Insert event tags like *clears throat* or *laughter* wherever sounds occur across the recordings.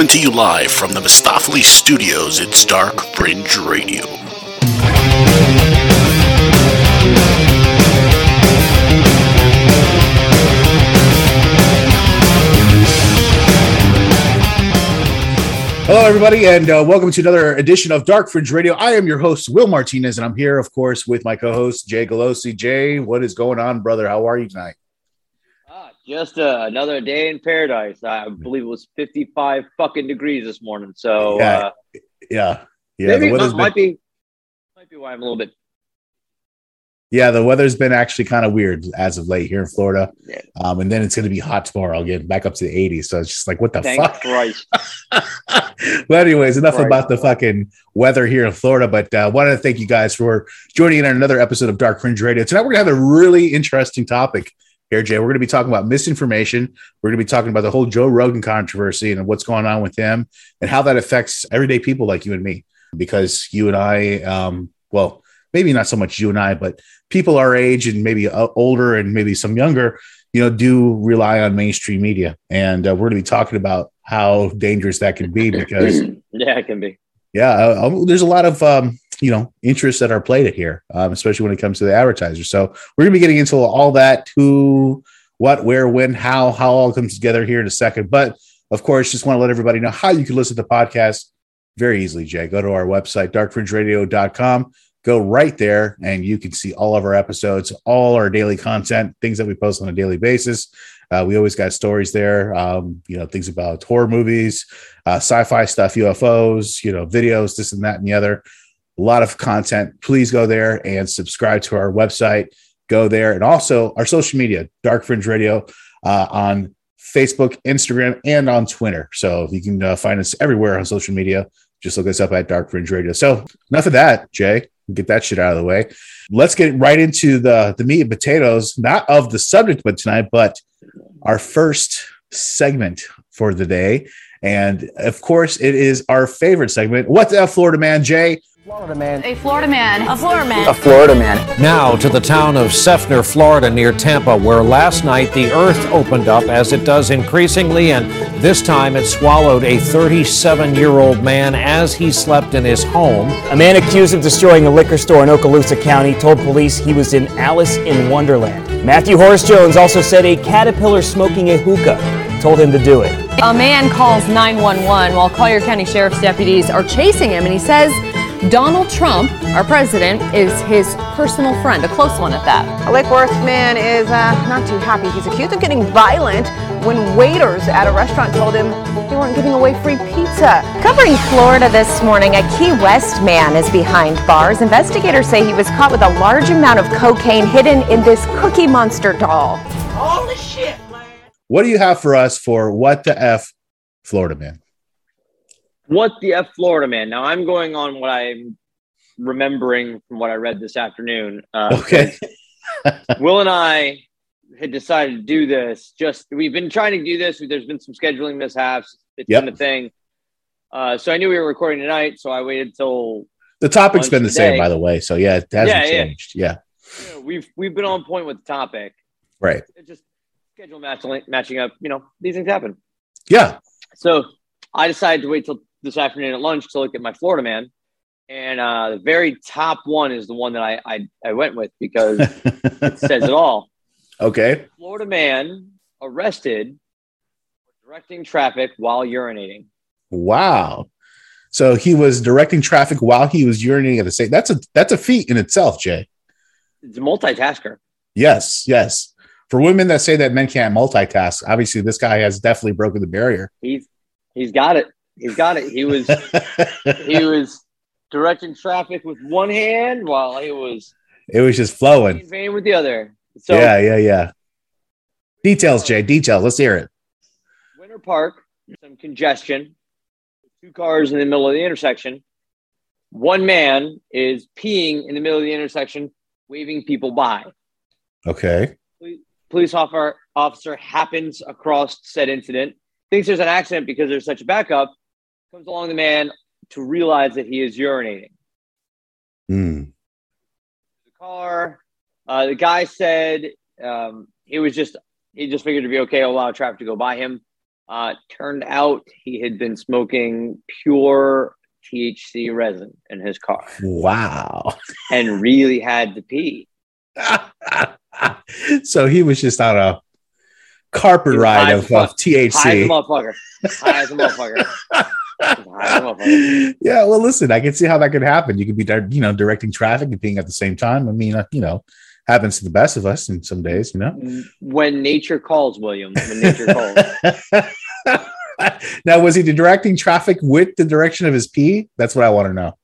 Coming to you live from the Mistopheles Studios, it's Dark Fringe Radio. Hello, everybody, and uh, welcome to another edition of Dark Fringe Radio. I am your host, Will Martinez, and I'm here, of course, with my co-host Jay Galosi. Jay, what is going on, brother? How are you tonight? Just uh, another day in paradise. I believe it was 55 fucking degrees this morning. So Yeah, uh, Yeah, yeah. maybe the weather's might, been, be might be why I'm a little bit. yeah, the weather's been actually kind of weird as of late here in Florida. Yeah. Um, and then it's going to be hot tomorrow. I'll get back up to the 80s. So it's just like, what the Thank fuck? Christ. *laughs* but anyways, enough Right. about the fucking weather here in Florida. But uh, wanted to thank you guys for joining in on another episode of Dark Fringe Radio. Tonight we're gonna have a really interesting topic here, Jay. We're gonna be talking about misinformation. We're gonna be talking about the whole Joe Rogan controversy and what's going on with him and how that affects everyday people like you and me. Because you and I, um, well, maybe not so much you and I, but people our age and maybe uh, older and maybe some younger, you know, do rely on mainstream media. And uh, we're going to be talking about how dangerous that can be because, *clears throat* yeah, it can be. Yeah, there's a lot of, um, you know, interests that are played here, um, especially when it comes to the advertisers. So we're to be getting into all that who, what, where, when, how, how all comes together here in a second. But of course, just want to let everybody know how you can listen to the podcast very easily, Jay. Go to our website, darkfringeradio.com. Go right there and you can see all of our episodes, all our daily content, things that we post on a daily basis. Uh, we always got stories there, um, you know, things about horror movies, uh, sci-fi stuff, UFOs, you know, videos, this and that and the other. A lot of content. Please go there and subscribe to our website. Go there and also our social media, Dark Fringe Radio, uh, on Facebook, Instagram, and on Twitter. So you can uh, find us everywhere on social media. Just look us up at Dark Fringe Radio. So enough of that, Jay. Get that shit out of the way. Let's get right into the the meat and potatoes, not of the subject, but tonight, but our first segment for the day. And of course, it is our favorite segment. What the F, Florida man, Jay? Florida man. A Florida man. A Florida man. A Florida man. Now to the town of Seffner, Florida, near Tampa, where last night the earth opened up as it does increasingly, and this time it swallowed a 37 year old man as he slept in his home. A man accused of destroying a liquor store in Okaloosa County told police he was in Alice in Wonderland. Matthew Horace Jones also said a caterpillar smoking a hookah told him to do it. A man calls 911 while Collier County Sheriff's deputies are chasing him, and he says Donald Trump, our president, is his personal friend, a close one at that. A Lake Worth man is uh, not too happy. He's accused of getting violent when waiters at a restaurant told him they weren't giving away free pizza. Covering Florida this morning, a Key West man is behind bars. Investigators say he was caught with a large amount of cocaine hidden in this Cookie Monster doll. All the shit, man. What do you have for us for what the F, Florida man? What the F Florida man? Now I'm going on what I'm remembering from what I read this afternoon. Uh, Okay. Will and I had decided to do this. Just we've been trying to do this. There's been some scheduling mishaps. It's Yep. been a thing. Uh, so I knew we were recording tonight, so I waited till The topic's been the a same, by the way. So yeah, it hasn't Yeah, yeah. changed. Yeah. know, we've we've been on point with the topic. Right. It's just schedule matching matching up. You know, these things happen. Yeah. So I decided to wait till this afternoon at lunch to look at my Florida man. And uh, the very top one is the one that I, I, I went with because *laughs* it says it all. okay. Florida man arrested for directing traffic while urinating. Wow. So he was directing traffic while he was urinating at the same. That's a that's a feat in itself, Jay. It's a multitasker. Yes, yes. For women that say that men can't multitask, obviously this guy has definitely broken the barrier. He's he's got it. He's got it. He was he *laughs* was directing traffic with one hand while he was it was just flowing. in vain with the other. So yeah, yeah, yeah. Details, Jay. Details. Let's hear it. Winter Park, some congestion, two cars in the middle of the intersection. One man is peeing in the middle of the intersection, waving people by. Okay. Police officer, officer happens across said incident, thinks there's an accident because there's such a backup, comes along the man to realize that he is urinating. Hmm. The car, uh, the guy said um, he was just he just figured it'd be okay to allow traffic to go by him. Uh, turned out he had been smoking pure THC resin in his car Wow. *laughs* and really had to pee. *laughs* so he was just on a carpet ride of, of High as a THC. High as a motherfucker. High as a motherfucker. *laughs* *laughs* yeah, well, listen, I can see how that could happen. You could be, you know, directing traffic and being at the same time. I mean, uh, you know, happens to the best of us in some days, you know. When nature calls, William. When nature calls. *laughs* now, was he directing traffic with the direction of his pee? That's what I want to know.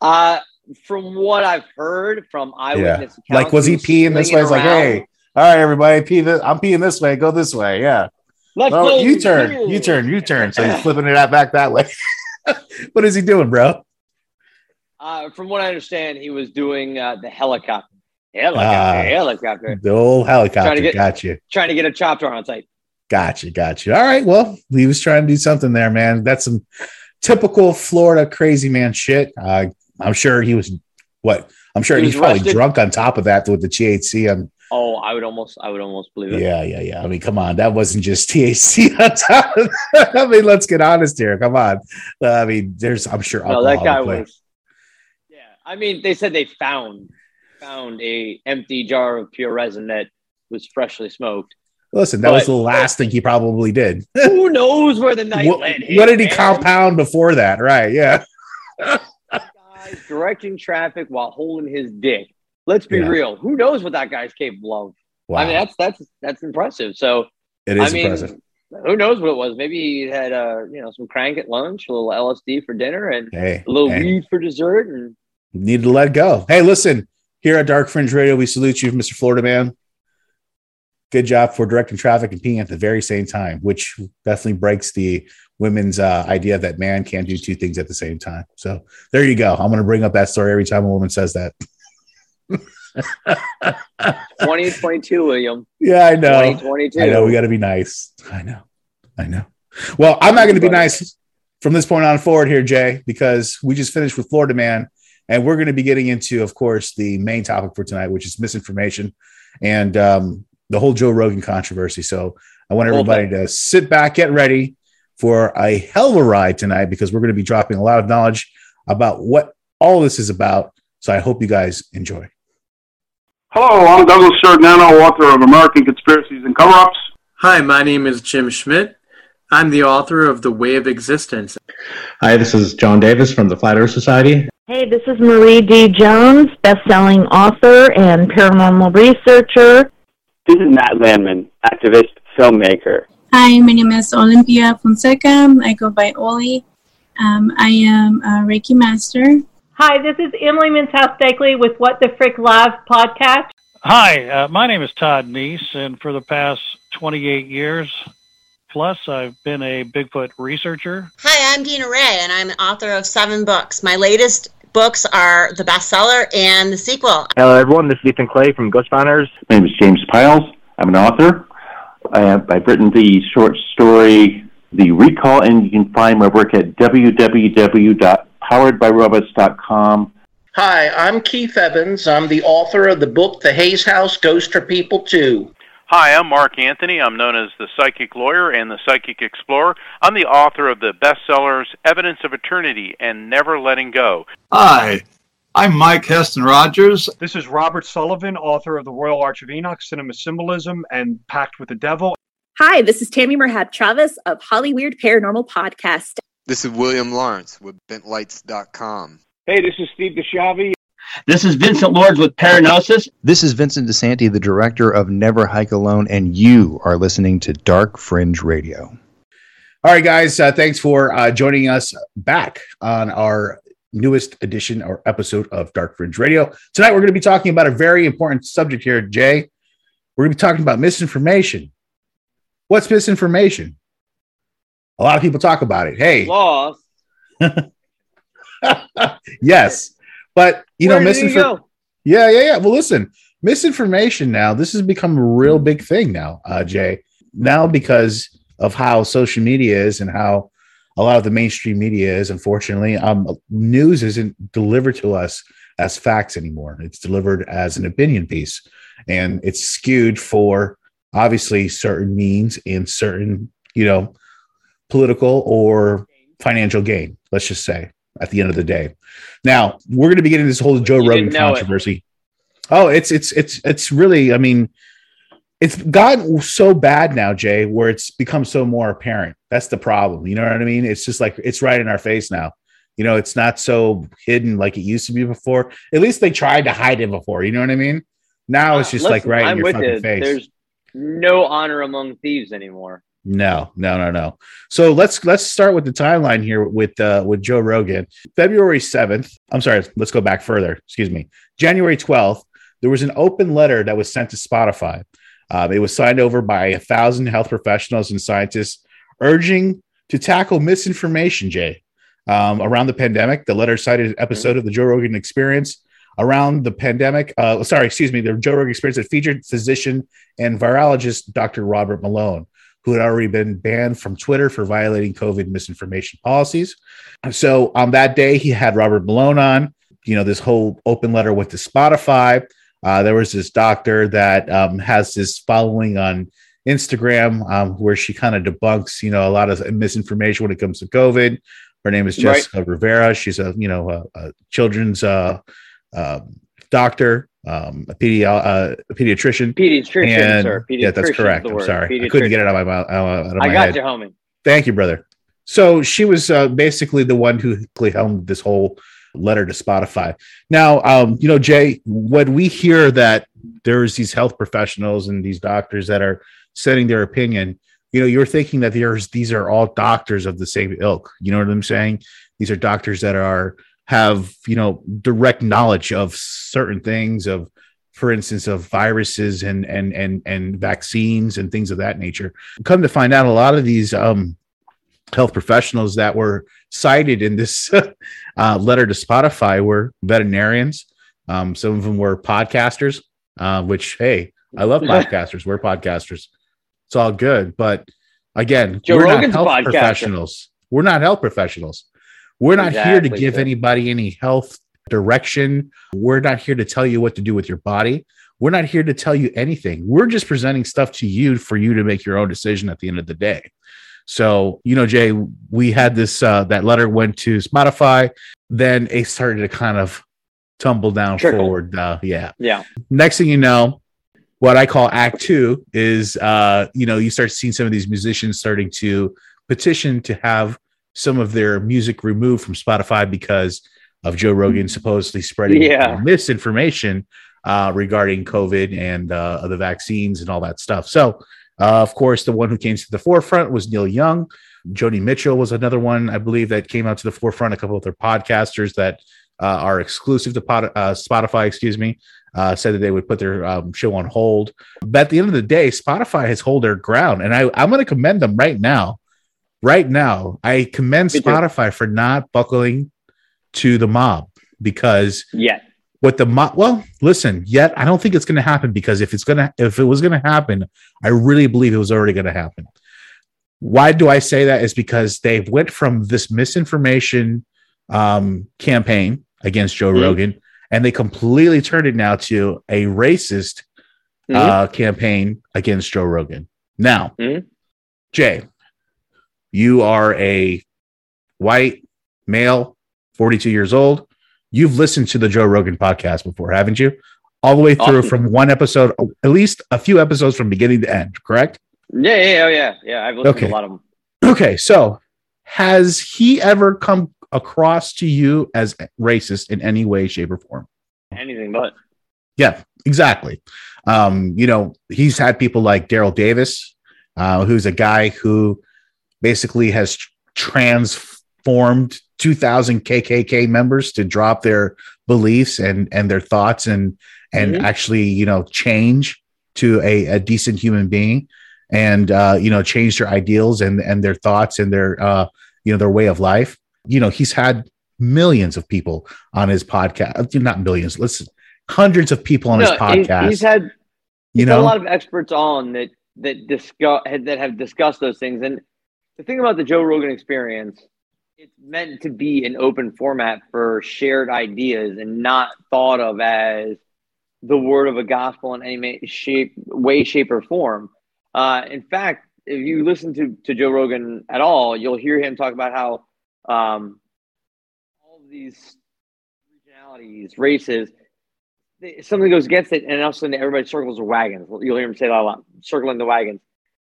Uh, from what I've heard from eyewitness accounts, Like, was he peeing this way? It's like, hey, all right, everybody, pee this. I'm peeing this way. Go this way. Yeah. Let's Oh, you turn, you turn, you turn. So he's flipping it out back that way. *laughs* what is he doing, bro? Uh, from what I understand, he was doing uh, the helicopter. Helicopter, Ah. helicopter. The old helicopter. Trying to get- got you. Trying to get a chopper on site. Got you, got you. All right. Well, he was trying to do something there, man. That's some typical Florida crazy man shit. Uh, I'm sure he was what? I'm sure He he's probably drunk on top of that with the THC. On Oh, I would almost, I would almost believe it. yeah, yeah, yeah. I mean, come on, that wasn't just *laughs* THC on top. I mean, let's get honest here. Come on. Uh, I mean, there's I'm sure No, that guy play. was. Yeah, I mean, they said they found found a empty jar of pure resin that was freshly smoked. Listen, that was the last thing he probably did. *laughs* Who knows where the night what, went? what did he man? compound before that? Right? Yeah. Directing traffic while holding his dick. Let's be Yeah. real. Who knows what that guy's capable of? Wow. I mean, that's that's that's impressive. So it is I mean, impressive. who knows what it was? Maybe he had uh, you know, some crank at lunch, a little LSD for dinner, and Hey, a little hey. weed for dessert, and need to let go. Hey, listen, here at Dark Fringe Radio, we salute you, Mr. Florida Man. Good job for directing traffic and peeing at the very same time, which definitely breaks the women's uh, idea that man can't do two things at the same time. So there you go. I'm going to bring up that story every time a woman says that. 2022, William. Yeah, I know. 2022. I know. We got to be nice. I know. I know. Well, I'm not going to be nice from this point on forward here, Jay, because we just finished with Florida Man, and we're going to be getting into, of course, the main topic for tonight, which is misinformation and um, the whole Joe Rogan controversy. So I want everybody to sit back, get ready for a hell of a ride tonight, because we're going to be dropping a lot of knowledge about what all this is about. So I hope you guys enjoy. Hello, I'm Douglas Sardano, author of American Conspiracies and Cover-Ups. Hi, my name is Jim Schmidt. I'm the author of The Way of Existence. Hi, this is John Davis from the Flat Earth Society. Hey, this is Marie D. Jones, best-selling author and paranormal researcher. This is Matt Landman, activist, filmmaker. Hi, my name is Olympia Fonseca. I go by Oli. Um, I am a Reiki master. Hi, this is Emily Minthouse Stakely with What the Frick Live podcast. Hi, uh, my name is Todd Neiss, and for the past 28 years plus, I've been a Bigfoot researcher. Hi, I'm Dina Ray, and I'm an author of seven books. My latest books are the bestseller and the sequel. Hello, everyone. This is Ethan Clay from Ghost Founders. My name is James Piles. I'm an author. I have, I've written the short story, The Recall, and you can find my work at www.poweredbyrobots.com. Hi, I'm Keith Evans. I'm the author of the book The Hayes House Ghost for People Too. Hi, I'm Mark Anthony. I'm known as the Psychic Lawyer and the Psychic Explorer. I'm the author of the bestsellers Evidence of Eternity and Never Letting Go. Hi, I'm Mike Heston Rogers. This is Robert Sullivan, author of The Royal Arch of Enoch, Cinema Symbolism, and Pact with the Devil. Hi, this is Tammy Merhab Travis of Hollyweird Paranormal Podcast. This is William Lawrence with BentLights.com. Hey, this is Steve DeShavi. This is Vincent Lords with Paranosis. This is Vincent DiSanti, the director of Never Hike Alone, and you are listening to Dark Fringe Radio. All right, guys. Uh, thanks for uh, joining us back on our newest edition or episode of Dark Fringe Radio. Tonight, we're going to be talking about a very important subject here, Jay. We're going to be talking about misinformation. What's misinformation? A lot of people talk about it. Hey, Lost. *laughs* yes, but you Where know, misinformation. Yeah, yeah, yeah. Well, listen, misinformation now. This has become a real big thing now, uh, Jay. Now because of how social media is and how a lot of the mainstream media is. Unfortunately, um, news isn't delivered to us as facts anymore. It's delivered as an opinion piece, and it's skewed for obviously certain means and certain, you know, political or financial gain. Let's just say at the end of the day. Now we're going to be getting this whole Joe You Rogan didn't it. controversy. Oh, it's it's it's it's really. I mean, it's gotten so bad now, Jay, where it's become so more apparent. That's the problem. You know what I mean? It's just like it's right in our face now. You know, it's not so hidden like it used to be before. At least they tried to hide it before. You know what I mean? Now it's uh, just like Listen, right I'm in your fucking you. face. There's no honor among thieves anymore. No, no, no, no. So let's let's start with the timeline here with uh with Joe Rogan. February 7th. I'm sorry, let's go back further. Excuse me. January 12th, there was an open letter that was sent to Spotify. Uh, it was signed over by a thousand health professionals and scientists urging to tackle misinformation, Jay. Um, around the pandemic, the letter cited an episode of the Joe Rogan experience around the pandemic. Uh, sorry, excuse me, the Joe Rogan experience that featured physician and virologist Dr. Robert Malone, who had already been banned from Twitter for violating COVID misinformation policies. So on that day, he had Robert Malone on. You know, this whole open letter went to Spotify. Uh, there was this doctor that um, has this following on Instagram um, where she kind of debunks, you know, a lot of misinformation when it comes to COVID. Her name is Right. Jessica Rivera. She's a, you know, a, a children's uh, uh, doctor, um, a, pedi- uh, a pediatrician. Pediatrician, And- sir. Yeah, that's correct. I'm sorry. I couldn't get it out of my mouth. Out of my I got head. you, homie. Thank you, brother. So she was uh, basically the one who helmed this whole letter to Spotify. Now, um, you know, Jay, when we hear that there's these health professionals and these doctors that are setting their opinion, you know, you're thinking that there's these are all doctors of the same ilk. You know what I'm saying? These are doctors that are have you know direct knowledge of certain things of for instance of viruses and and and and vaccines and things of that nature. Come to find out a lot of these um health professionals that were cited in this *laughs* uh, letter to spotify were veterinarians. Um, some of them were podcasters uh, which hey i love *laughs* podcasters. We're podcasters. It's all good. But again Joe we're Rogan's not health podcaster. professionals. We're not health professionals we're not here to give anybody any health direction. We're not here to tell you what to do with your body. We're not here to tell you anything. We're just presenting stuff to you for you to make your own decision at the end of the day. So, you know, Jay, we had this uh that letter went to Spotify, then it started to kind of tumble down Trickle. forward. Uh, yeah. Yeah. Next thing you know, what I call act two is uh, you know, you start seeing some of these musicians starting to petition to have some of their music removed from Spotify because of Joe Rogan supposedly spreading Yeah. misinformation uh, regarding COVID and uh, the vaccines and all that stuff. So, uh, of course, the one who came to the forefront was Neil Young. Joni Mitchell was another one, I believe, that came out to the forefront. A couple of their podcasters that uh, are exclusive to pod, uh, Spotify, excuse me, uh, said that they would put their um, show on hold. But at the end of the day, Spotify has held their ground, and I, I'm going to commend them right now. Right now, I commend. Spotify for not buckling to the mob because Yeah. what the mob well listen yet i don't think it's going to happen because if it's going to if it was going to happen i really believe it was already going to happen why do i say that is because they went from this misinformation um, campaign against joe Mhm. rogan and they completely turned it now to a racist Mhm. uh, campaign against joe rogan now Mhm. jay you are a white male 42 years old you've listened to the joe rogan podcast before haven't you all the way through Often. from one episode at least a few episodes from beginning to end correct Yeah, yeah, yeah, yeah, yeah. I've listened Okay. to a lot of them. okay so has he ever come across to you as racist in any way shape or form Anything but. Yeah, exactly. Um, you know, he's had people like Daryl Davis, uh, who's a guy who basically has transformed 2000 KKK members to drop their beliefs and and their thoughts and and Mhm. actually, you know, change to a, a decent human being and uh, you know, change their ideals and and their thoughts and their uh, you know, their way of life. You know, he's had millions of people on his podcast, not millions, let's hundreds of people on his No, he- podcast. he's had you he's had know, a lot of experts on that that discuss that have discussed those things. And the thing about the Joe Rogan experience, it's meant to be an open format for shared ideas and not thought of as the word of a gospel in any shape, way, shape, or form. Uh, in fact, if you listen to, to Joe Rogan at all, you'll hear him talk about how um, all these regionalities, races, they, something goes against it, and all of a sudden everybody circles the wagons. You'll hear him say that a lot, circling the wagons,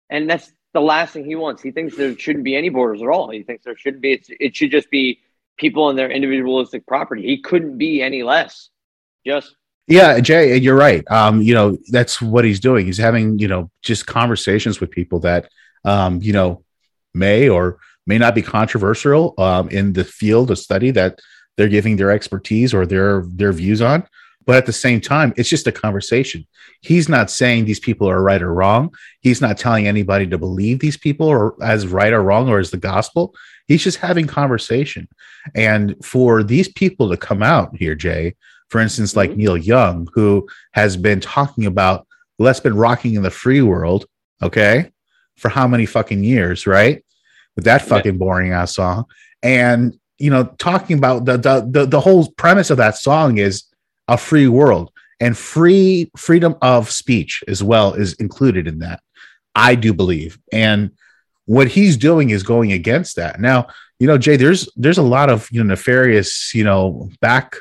and that's the last thing he wants. He thinks there shouldn't be any borders at all. He thinks there shouldn't be. It's, it should just be people and their individualistic property. He couldn't be any less. Just Yeah, Jay, you're right. Um, you know, that's what he's doing. He's having, you know, just conversations with people that, um, you know, may or may not be controversial um, in the field of study that they're giving their expertise or their their views on. But at the same time, it's just a conversation. He's not saying these people are right or wrong. He's not telling anybody to believe these people or as right or wrong or as the gospel. He's just having conversation. And for these people to come out here, Jay, for instance, like mm-hmm. Neil Young, who has been talking about let's been rocking in the free world, okay, for how many fucking years, right? With that fucking boring ass song. And you know, talking about the, the the the whole premise of that song is a free world and free freedom of speech as well is included in that. I do believe. And what he's doing is going against that. Now, you know, Jay, there's there's a lot of you know nefarious, you know, back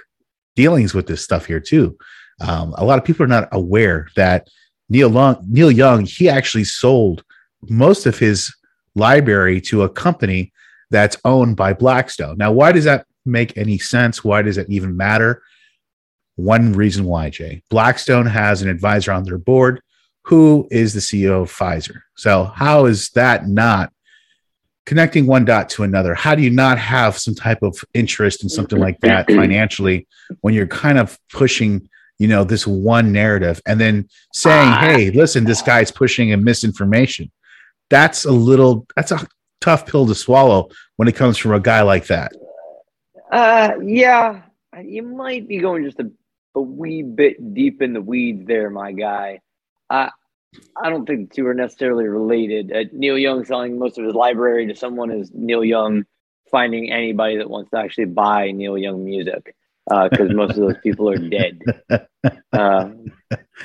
dealings with this stuff here too. Um, a lot of people are not aware that Neil Long, Neil Young, he actually sold most of his library to a company that's owned by Blackstone. Now, why does that make any sense? Why does it even matter? One reason why, Jay. Blackstone has an advisor on their board who is the CEO of Pfizer. So, how is that not connecting one dot to another? How do you not have some type of interest in something like that *clears throat* financially when you're kind of pushing, you know, this one narrative and then saying, hey, listen, this guy's pushing a misinformation? That's a little, that's a tough pill to swallow when it comes from a guy like that. Uh, yeah, you might be going just a, a wee bit deep in the weeds there, my guy. Uh, I don't think the two are necessarily related. Uh, Neil Young selling most of his library to someone is Neil Young finding anybody that wants to actually buy Neil Young music because most of those people are dead. *laughs* Uh,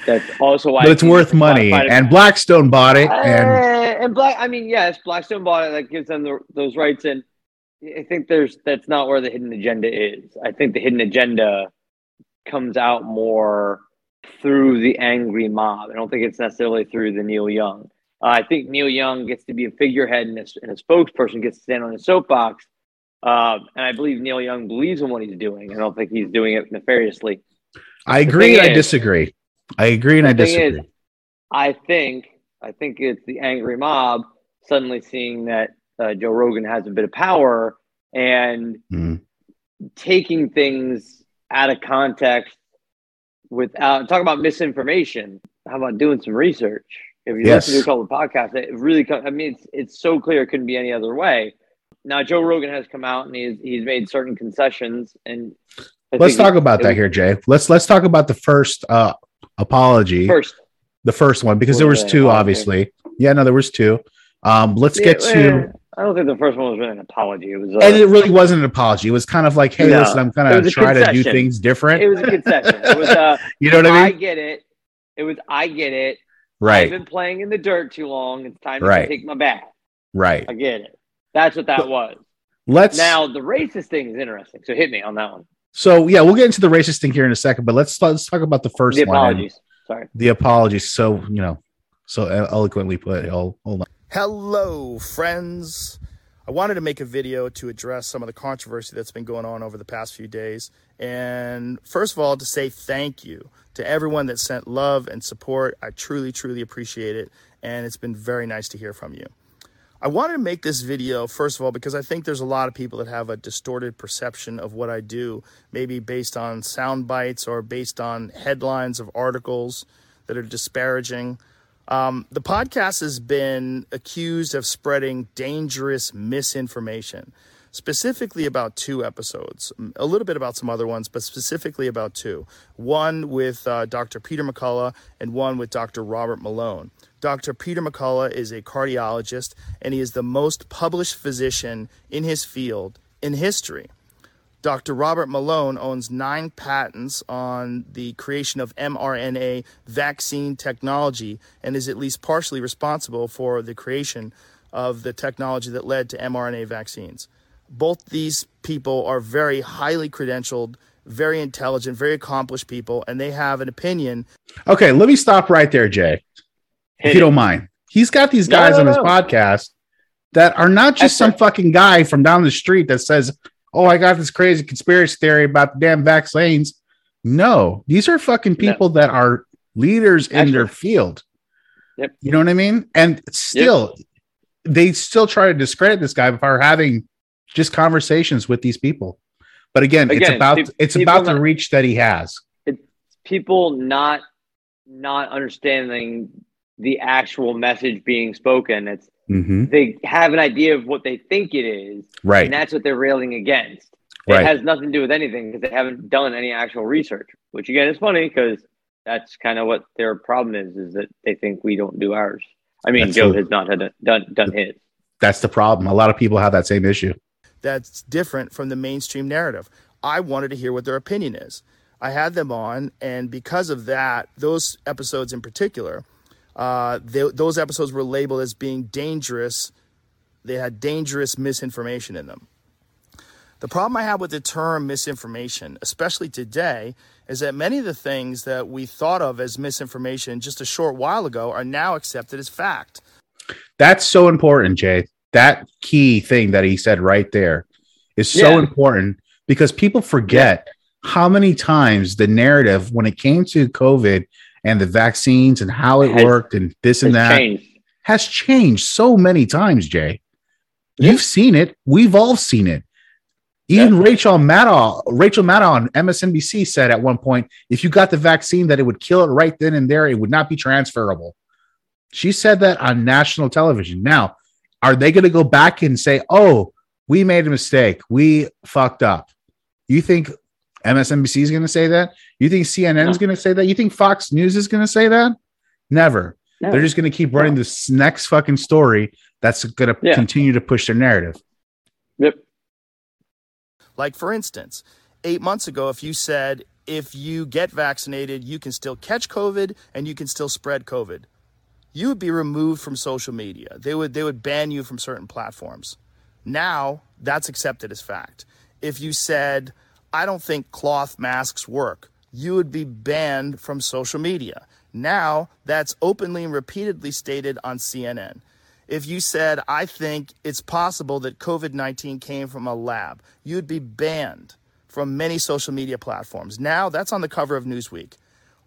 that's also why But it's worth money. And Blackstone bought it. And Uh, and Black, I mean, yes, Blackstone bought it. That gives them the, those rights, and I think there's that's not where the hidden agenda is. I think the hidden agenda comes out more through the angry mob. I don't think it's necessarily through the Neil Young. Uh, I think Neil Young gets to be a figurehead and a, and a spokesperson, gets to stand on a soapbox. Uh, and I believe Neil Young believes in what he's doing. I don't think he's doing it nefariously. I agree and I is- disagree. I agree and I disagree. is, I think I think it's the angry mob suddenly seeing that uh, Joe Rogan has a bit of power and Mm. taking things out of context without talk about misinformation. How about doing some research? If you Yes. listen to a couple of podcasts, it really co- I mean it's it's so clear it couldn't be any other way. Now Joe Rogan has come out and he's he's made certain concessions and I Let's talk it- about it that was- here, Jay. Let's let's talk about the first uh apology. First. The first one, because What there was two, obviously. Yeah, no, there was two. Um, let's get to I don't think the first one was really an apology. It was uh, and it really wasn't an apology. It was kind of like, hey, No, listen, I'm kind of trying to do things different. It was a concession. It was uh *laughs* You know what I mean? I get it. It was I get it. Right. I've been playing in the dirt too long. It's time Right. to take my bat. right. I get it. That's what that was. Let's Now the racist thing is interesting. So hit me on that one. So yeah, we'll get into the racist thing here in a second, but let's let's talk about the first the apologies. Sorry. The apologies. So you know, so eloquently put. Hold, hold on. Hello, friends. I wanted to make a video to address some of the controversy that's been going on over the past few days. And first of all, to say thank you to everyone that sent love and support. I truly, truly appreciate it. And it's been very nice to hear from you. I wanted to make this video, first of all, because I think there's a lot of people that have a distorted perception of what I do, maybe based on sound bites or based on headlines of articles that are disparaging. Um, the podcast has been accused of spreading dangerous misinformation, specifically about two episodes, a little bit about some other ones, but specifically about two. One with uh, Dr. Peter McCullough and one with Dr. Robert Malone. Dr. Peter McCullough is a cardiologist and he is the most published physician in his field in history. Dr. Robert Malone owns nine patents on the creation of mRNA vaccine technology and is at least partially responsible for the creation of the technology that led to mRNA vaccines. Both these people are very highly credentialed, very intelligent, very accomplished people, and they have an opinion. Okay, let me stop right there, Jay. if you don't mind. He's got these guys no, on his no. podcast that are not just some fucking guy from down the street that says, "Oh, I got this crazy conspiracy theory about the damn vaccines." No, these are fucking people that are leaders in their field. Yep. You know what I mean? And still, they still try to discredit this guy by having just conversations with these people. But again, it's about pe- it's about the not- reach that he has. It's people not not understanding the actual message being spoken. It's Mm-hmm. they have an idea of what they think it is, Right. And that's what they're railing against. Right. It has nothing to do with anything because they haven't done any actual research. Which again is funny because that's kind of what their problem is: is that they think we don't do ours. I mean, That's Joe a- has not had done done his. That's the problem. A lot of people have that same issue. that's different from the mainstream narrative. I wanted to hear what their opinion is. I had them on, and because of that, those episodes in particular, uh, they, those episodes were labeled as being dangerous. They had dangerous misinformation in them. The problem I have with the term misinformation, especially today, is that many of the things that we thought of as misinformation just a short while ago are now accepted as fact. That's so important, Jay. That key thing that he said right there is so Yeah. important because people forget how many times the narrative when it came to COVID and the vaccines and how it Has- worked and this and that changed. has changed so many times, Jay. You've seen it. We've all seen it. Even Rachel Maddow, Rachel Maddow on MSNBC said at one point, if you got the vaccine, that it would kill it right then and there. It would not be transferable. She said that on national television. Now, are they going to go back and say, "Oh, we made a mistake. We fucked up"? You think MSNBC is going to say that? You think CNN is going to say that? You think Fox News is going to say that? Never. No. They're just going to keep running this next fucking story that's going to Yeah. continue to push their narrative. Yep. Like, for instance, eight months ago, if you said, if you get vaccinated, you can still catch COVID and you can still spread COVID, you would be removed from social media. They would, they would ban you from certain platforms. Now, that's accepted as fact. If you said, I don't think cloth masks work, you would be banned from social media. Now, that's openly and repeatedly stated on CNN. If you said, I think it's possible that COVID 19 came from a lab, you'd be banned from many social media platforms. Now, that's on the cover of Newsweek.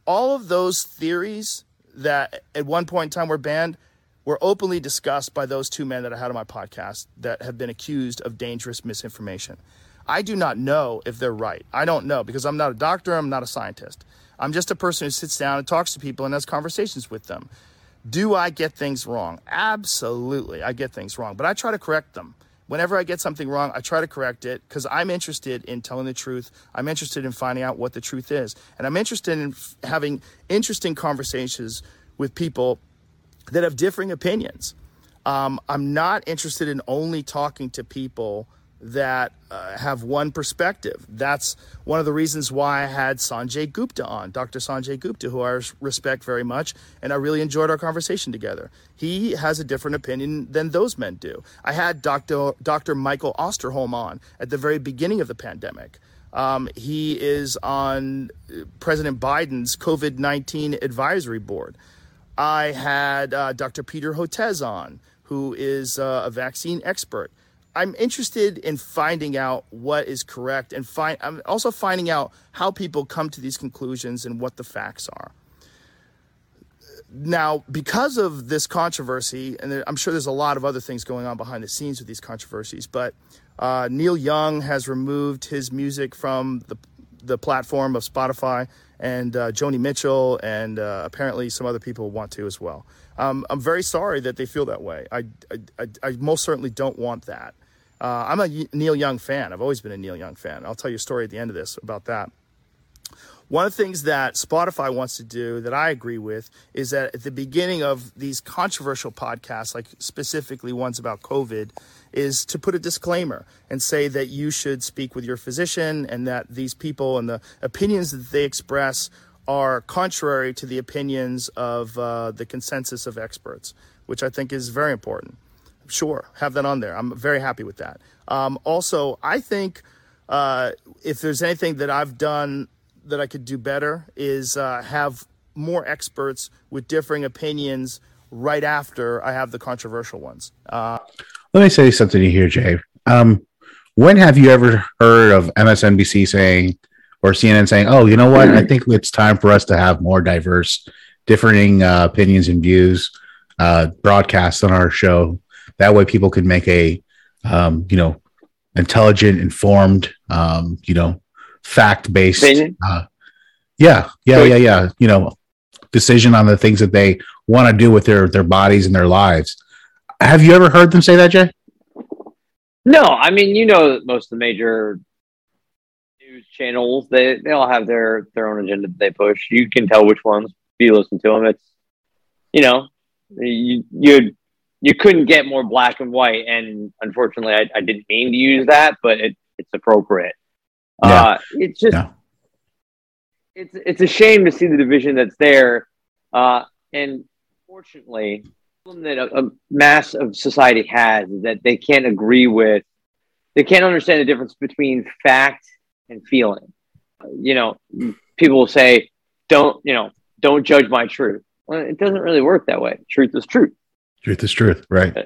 All of those theories that at one point in time were banned were openly discussed by those two men that I had on my podcast that have been accused of dangerous misinformation. I do not know if they're right. I don't know because I'm not a doctor, I'm not a scientist. I'm just a person who sits down and talks to people and has conversations with them. Do I get things wrong? Absolutely, I get things wrong, but I try to correct them. Whenever I get something wrong, I try to correct it because I'm interested in telling the truth. I'm interested in finding out what the truth is. And I'm interested in f- having interesting conversations with people that have differing opinions. Um, I'm not interested in only talking to people that uh, have one perspective. That's one of the reasons why I had Sanjay Gupta on, Dr. Sanjay Gupta, who I respect very much, and I really enjoyed our conversation together. He has a different opinion than those men do. I had Dr. Dr. Michael Osterholm on at the very beginning of the pandemic. Um, he is on uh, President Biden's COVID 19 advisory board. I had uh, Dr. Peter Hotez on, who is uh, a vaccine expert. I'm interested in finding out what is correct and find, I'm also finding out how people come to these conclusions and what the facts are. Now, because of this controversy, and I'm sure there's a lot of other things going on behind the scenes with these controversies, but uh, Neil Young has removed his music from the, the platform of Spotify, and uh, Joni Mitchell, and uh, apparently some other people want to as well. Um, I'm very sorry that they feel that way. I, I, I, I most certainly don't want that. Uh, I'm a Neil Young fan. I've always been a Neil Young fan. I'll tell you a story at the end of this about that. One of the things that Spotify wants to do that I agree with is that at the beginning of these controversial podcasts, like specifically ones about COVID, is to put a disclaimer and say that you should speak with your physician and that these people and the opinions that they express are contrary to the opinions of uh, the consensus of experts, which I think is very important. Sure, have that on there. I'm very happy with that. Um, also, I think uh, if there's anything that I've done that I could do better is uh, have more experts with differing opinions right after I have the controversial ones. Uh, Let me say something here, Jay. Um, when have you ever heard of MSNBC saying or CNN saying, "Oh, you know what? I think it's time for us to have more diverse, differing uh, opinions and views uh, broadcast on our show. That way, people can make a, um, you know, intelligent, informed, um, you know, fact based. Uh, yeah, yeah, yeah, yeah. You know, decision on the things that they want to do with their their bodies and their lives. Have you ever heard them say that, Jay? No, I mean, you know, that most of the major news channels they they all have their their own agenda that they push. You can tell which ones if you listen to them. It's you know, you you you couldn't get more black and white, and unfortunately, I, I didn't mean to use that, but it, it's appropriate. Yeah. Uh, it's just Yeah. it's it's a shame to see the division that's there, uh, and fortunately, the problem that a, a mass of society has is that they can't agree with, they can't understand the difference between fact and feeling. You know, people will say, "Don't you know? Don't judge my truth." Well, it doesn't really work that way. Truth is truth. Truth is truth, right? Uh,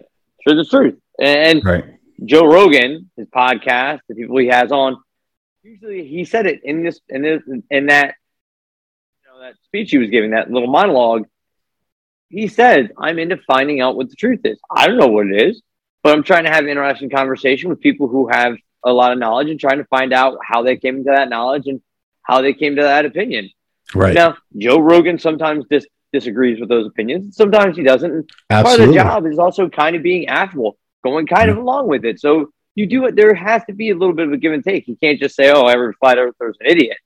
truth is truth. And Right. Joe Rogan, his podcast, the people he has on, usually he said it in this in this in that you know that speech he was giving, that little monologue. He said, "I'm into finding out what the truth is. I don't know what it is, but I'm trying to have an interesting conversation with people who have a lot of knowledge and trying to find out how they came to that knowledge and how they came to that opinion." Right. Now, Joe Rogan sometimes dis- disagrees with those opinions. Sometimes he doesn't. And Part of the job is also kind of being affable, going kind of along with it. So you do it. There has to be a little bit of a give and take. You can't just say, "Oh, every flat earther is an idiot."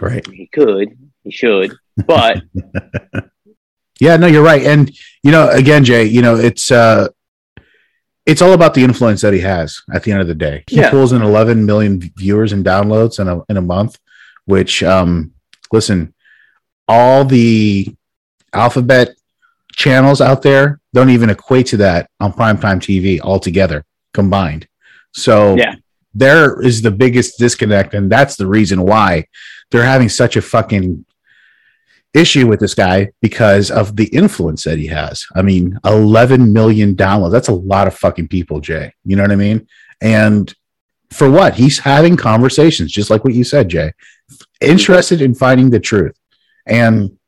Right. He could, he should, but *laughs* Yeah, no, you're right. And you know, again, Jay, you know, it's uh it's all about the influence that he has at the end of the day. He Yeah. pulls in 11 million viewers and downloads in a in a month, which um listen, all the alphabet channels out there don't even equate to that on primetime TV altogether combined. So Yeah. there is the biggest disconnect and that's the reason why they're having such a fucking issue with this guy because of the influence that he has. I mean, 11 million downloads. That's a lot of fucking people, Jay. You know what I mean? And for what? He's having conversations, just like what you said, Jay. Interested in finding the truth. And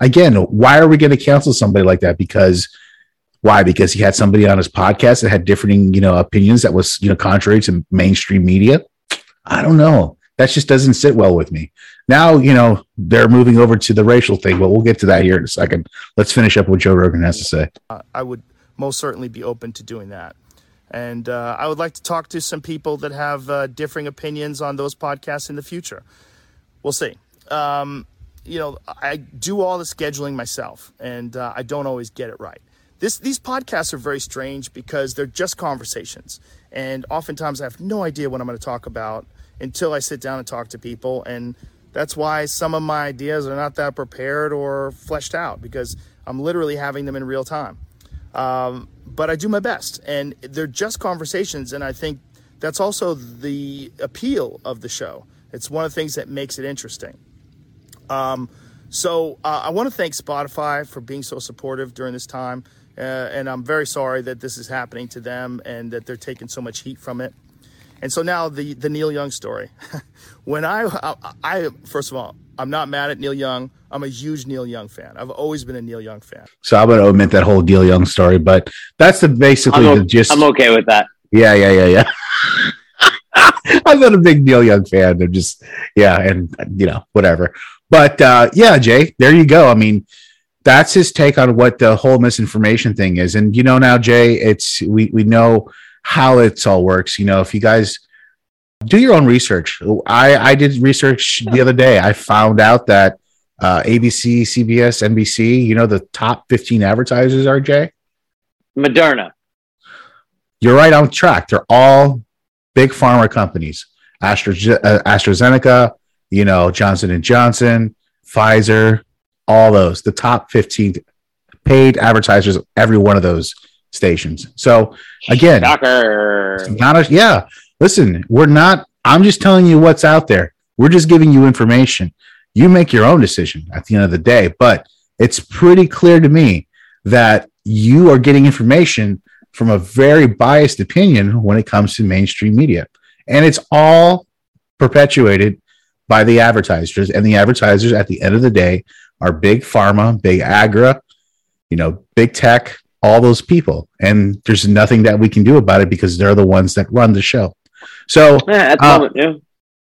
again, why are we going to cancel somebody like that? Because why? Because he had somebody on his podcast that had differing, you know, opinions that was, you know, contrary to mainstream media. I don't know. That just doesn't sit well with me. Now, you know, they're moving over to the racial thing, but we'll get to that here in a second. Let's finish up what Joe Rogan has to say. uh, I would most certainly be open to doing that. And uh, I would like to talk to some people that have uh, differing opinions on those podcasts in the future. We'll see. Um, you know, I do all the scheduling myself, and uh, I don't always get it right. This, these podcasts are very strange because they're just conversations. And oftentimes I have no idea what I'm going to talk about until I sit down and talk to people. And that's why some of my ideas are not that prepared or fleshed out because I'm literally having them in real time. Um, but I do my best, and they're just conversations, and I think that's also the appeal of the show. It's one of the things that makes it interesting. Um, so uh, I want to thank Spotify for being so supportive during this time, uh, and I'm very sorry that this is happening to them and that they're taking so much heat from it. And so now the the Neil Young story. *laughs* when I, I I first of all, I'm not mad at Neil Young. I'm a huge Neil Young fan. I've always been a Neil Young fan. So I'm going to omit that whole Neil Young story, but that's the basically I'm, o- the gist. I'm okay with that. Yeah, yeah, yeah, yeah. *laughs* *laughs* I'm not a big Neil Young fan. I'm just, yeah, and you know, whatever. But uh, yeah, Jay, there you go. I mean, that's his take on what the whole misinformation thing is. And you know, now Jay, it's we we know how it's all works. You know, if you guys do your own research. I, I did research the other day. I found out that uh, ABC, CBS, NBC, you know, the top 15 advertisers are, Jay? Moderna. You're right on track. They're all big pharma companies. Astra, uh, AstraZeneca, you know, Johnson and Johnson, Pfizer, all those, the top 15 paid advertisers, every one of those stations. So again, Shocker. not a, yeah. Listen, we're not. I'm just telling you what's out there. We're just giving you information. You make your own decision at the end of the day. But it's pretty clear to me that you are getting information from a very biased opinion when it comes to mainstream media, and it's all perpetuated by the advertisers. And the advertisers, at the end of the day, are big pharma, big agra, you know, big tech, all those people. And there's nothing that we can do about it because they're the ones that run the show. So, Yeah, at uh, moment, yeah.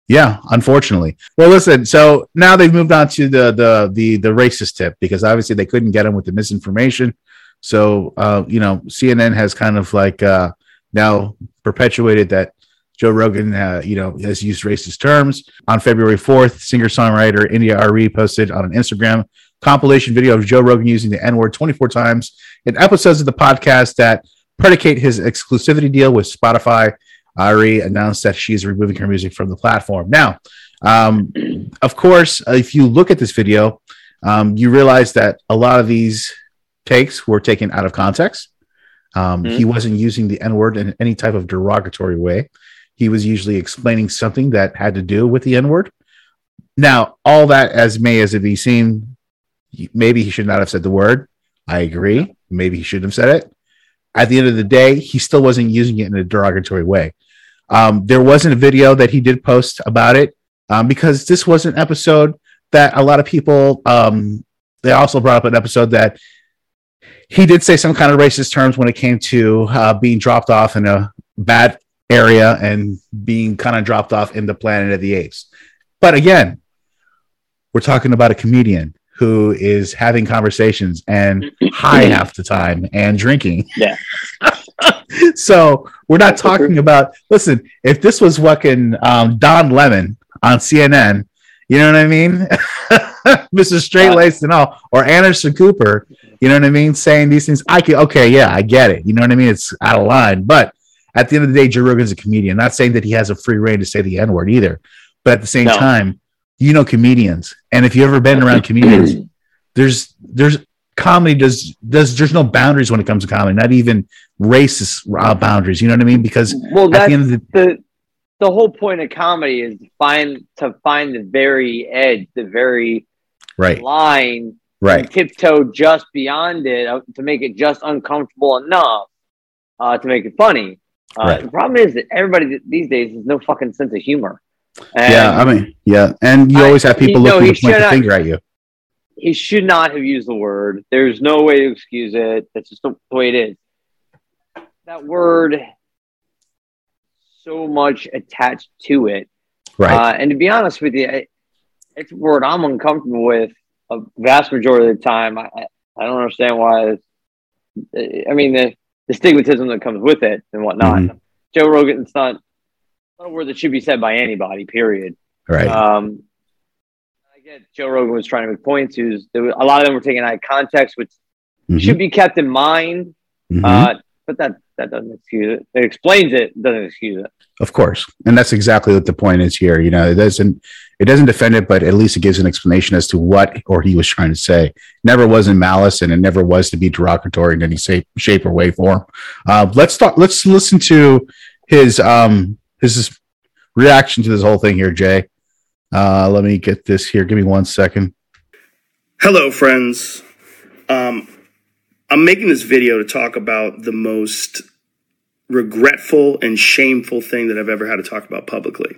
yeah, unfortunately. Well, listen. So now they've moved on to the the the the racist tip because obviously they couldn't get him with the misinformation. So uh, you know, CNN has kind of like uh, now perpetuated that Joe Rogan, uh, you know, has used racist terms. On February fourth, singer songwriter India Arie posted on an Instagram compilation video of Joe Rogan using the N word twenty four times in episodes of the podcast that predicate his exclusivity deal with Spotify. Arie announced that she is removing her music from the platform. Now, um, of course, if you look at this video, um, you realize that a lot of these takes were taken out of context. Um, He wasn't using the N word in any type of derogatory way. He was usually explaining something that had to do with the N word. Now, all that as may as it be seen, maybe he should not have said the word. I agree. Maybe he shouldn't have said it. At the end of the day, he still wasn't using it in a derogatory way. Um, there wasn't a video that he did post about it um, because this was an episode that a lot of people. Um, they also brought up an episode that he did say some kind of racist terms when it came to uh, being dropped off in a bad area and being kind of dropped off in the Planet of the Apes. But again, we're talking about a comedian who is having conversations and *clears throat* high half the time and drinking. Yeah. *laughs* so we're not talking about. Listen, if this was fucking um, Don Lemon on CNN, you know what I mean, *laughs* Mr. Straight Laced and all, or Anderson Cooper, you know what I mean, saying these things, I can okay, yeah, I get it. You know what I mean? It's out of line, but at the end of the day, Joe Rogan's a comedian. Not saying that he has a free reign to say the N word either, but at the same No. time, you know comedians, and if you've ever been around comedians, *clears throat* there's there's comedy does does there's no boundaries when it comes to comedy, not even racist uh, boundaries. You know what I mean? Because Well, at the end of the the the whole point of comedy is to find to find the very edge, the very right, line, Right. and tiptoe just beyond it uh, to make it just uncomfortable enough uh, to make it funny. Uh, Right. The problem is that everybody these days has no fucking sense of humor. yeah, I mean, yeah, and you I- always have people looking he to point the finger at you. he should not have used the word. There's no way to excuse it. That's just the way it is. That word, so much attached to it. Right. Uh, and to be honest with you, it's a word I'm uncomfortable with a vast majority of the time. I, I- don't understand why. It's, I mean, the, the stigmatism that comes with it and whatnot. Mhm. Joe Rogan, it's not, not a word that should be said by anybody, period. Right. Um, I get Joe Rogan was trying to make points. He was, there were, a lot of them were taken out of context, which Mhm. should be kept in mind. Mhm. Uh, but that that doesn't excuse it. It explains it, doesn't excuse it. Of course, and that's exactly what the point is here. You know, it doesn't it doesn't defend it, but at least it gives an explanation as to what or he was trying to say. Never was in malice, and it never was to be derogatory in any shape, shape or way form. Uh, let's talk. Let's listen to his um his reaction to this whole thing here, Jay. Uh, let me get this here. Give me one second. Hello, friends. Um, I'm making this video to talk about the most regretful and shameful thing that I've ever had to talk about publicly.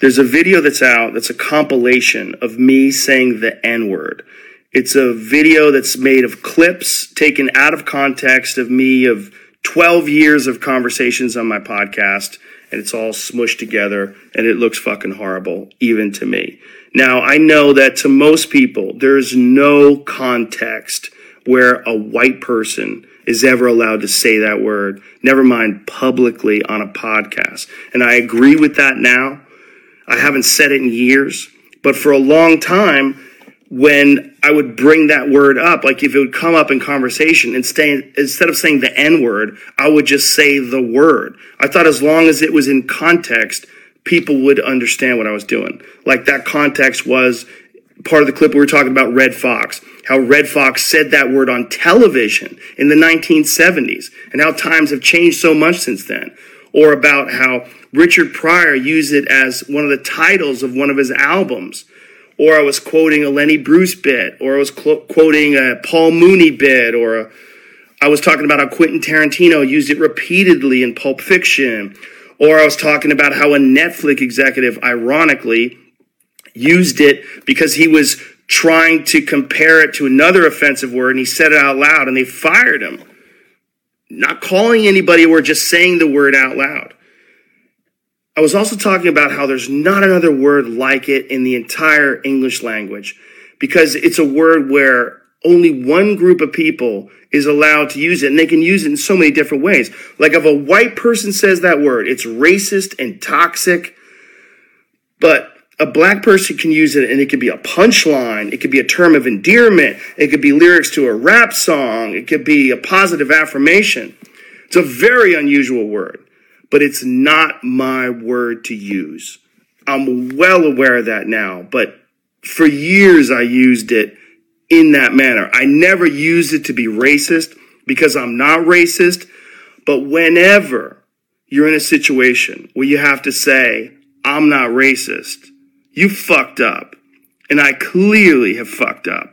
There's a video that's out that's a compilation of me saying the N word. It's a video that's made of clips taken out of context of me of 12 years of conversations on my podcast, and it's all smushed together, and it looks fucking horrible, even to me. Now, I know that to most people, there's no context where a white person is ever allowed to say that word, never mind publicly on a podcast. And I agree with that now. I haven't said it in years, but for a long time, when I would bring that word up, like if it would come up in conversation, instead, instead of saying the N word, I would just say the word. I thought as long as it was in context, people would understand what I was doing. Like that context was part of the clip we were talking about Redd Foxx, how Redd Foxx said that word on television in the 1970s, and how times have changed so much since then. Or about how Richard Pryor used it as one of the titles of one of his albums. Or I was quoting a Lenny Bruce bit, or I was clo- quoting a Paul Mooney bit, or a, I was talking about how Quentin Tarantino used it repeatedly in Pulp Fiction, or I was talking about how a Netflix executive, ironically, used it because he was trying to compare it to another offensive word and he said it out loud and they fired him. Not calling anybody or just saying the word out loud. I was also talking about how there's not another word like it in the entire English language because it's a word where only one group of people is allowed to use it and they can use it in so many different ways. Like if a white person says that word, it's racist and toxic, but a black person can use it and it could be a punchline. It could be a term of endearment. It could be lyrics to a rap song. It could be a positive affirmation. It's a very unusual word, but it's not my word to use. I'm well aware of that now, but for years I used it in that manner. I never used it to be racist because I'm not racist, but whenever you're in a situation where you have to say, I'm not racist, you fucked up. And I clearly have fucked up.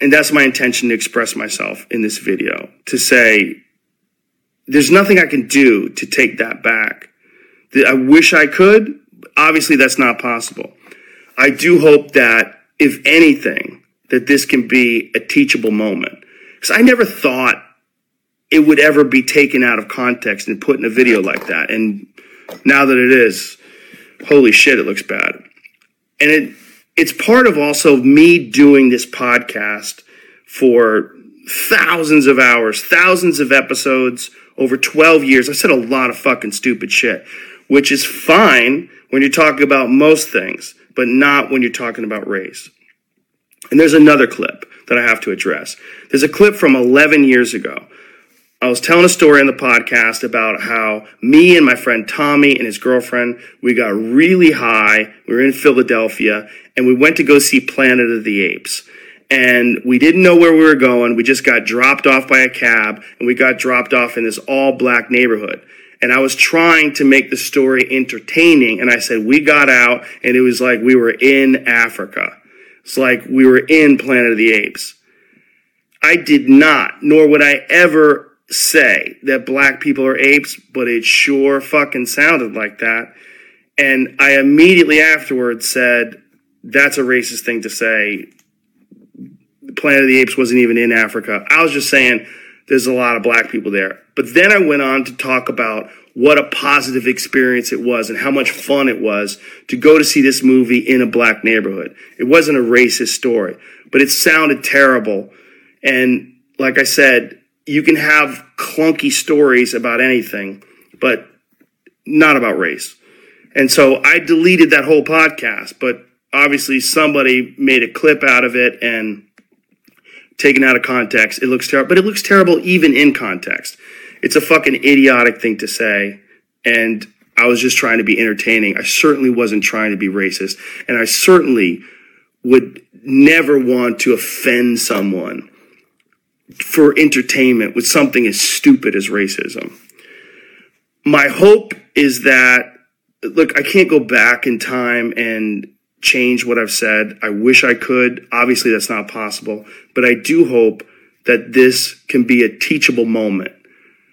And that's my intention to express myself in this video to say, there's nothing I can do to take that back. I wish I could. Obviously, that's not possible. I do hope that, if anything, that this can be a teachable moment. Because I never thought it would ever be taken out of context and put in a video like that. And now that it is, holy shit, it looks bad. And it it's part of also me doing this podcast for thousands of hours, thousands of episodes over 12 years. I said a lot of fucking stupid shit, which is fine when you're talking about most things, but not when you're talking about race. And there's another clip that I have to address. There's a clip from 11 years ago. I was telling a story in the podcast about how me and my friend Tommy and his girlfriend, we got really high. We were in Philadelphia and we went to go see Planet of the Apes. And we didn't know where we were going. We just got dropped off by a cab and we got dropped off in this all black neighborhood. And I was trying to make the story entertaining. And I said, we got out and it was like we were in Africa. It's like we were in Planet of the Apes. I did not, nor would I ever say that black people are apes, but it sure fucking sounded like that. And I immediately afterwards said, that's a racist thing to say. The Planet of the Apes wasn't even in Africa. I was just saying there's a lot of black people there. But then I went on to talk about what a positive experience it was and how much fun it was to go to see this movie in a black neighborhood. It wasn't a racist story, but it sounded terrible. And like I said, you can have clunky stories about anything, but not about race. And so I deleted that whole podcast, but obviously somebody made a clip out of it and taken out of context. It looks terrible, but it looks terrible even in context. It's a fucking idiotic thing to say. And I was just trying to be entertaining. I certainly wasn't trying to be racist. And I certainly would never want to offend someone for entertainment with something as stupid as racism. My hope is that, look, I can't go back in time and change what I've said. I wish I could. Obviously, that's not possible. But I do hope that this can be a teachable moment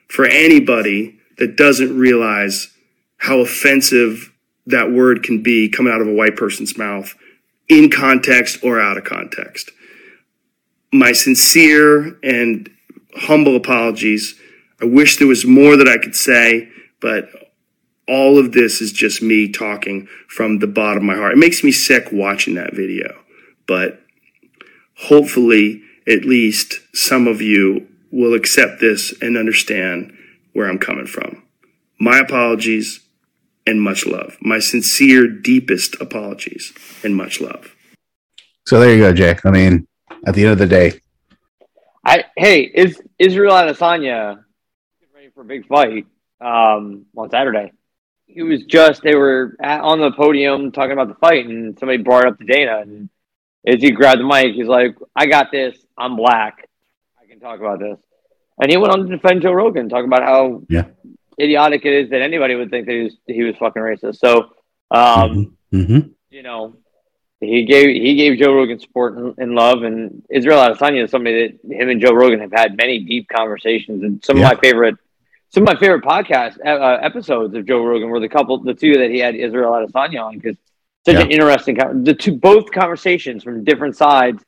for anybody that doesn't realize how offensive that word can be coming out of a white person's mouth in context or out of context my sincere and humble apologies. I wish there was more that I could say, but all of this is just me talking from the bottom of my heart. It makes me sick watching that video, but hopefully at least some of you will accept this and understand where I'm coming from. My apologies and much love. My sincere, deepest apologies and much love. So there you go, Jay. I mean, at the end of the day, I hey, is Israel Adesanya getting ready for a big fight um, on Saturday? He was just they were at, on the podium talking about the fight, and somebody brought up to Dana, and as he grabbed the mic, he's like, "I got this. I'm black. I can talk about this." And he went on to defend Joe Rogan, talking about how yeah. idiotic it is that anybody would think that he was he was fucking racist. So, um, Mm-hmm. you know, he gave he gave Joe Rogan support and, and love, and Israel Adesanya is somebody that him and Joe Rogan have had many deep conversations, and some Yeah. of my favorite some of my favorite podcast uh, uh, episodes of Joe Rogan were the couple the two that he had Israel Adesanya on because such an interesting the two both conversations from different sides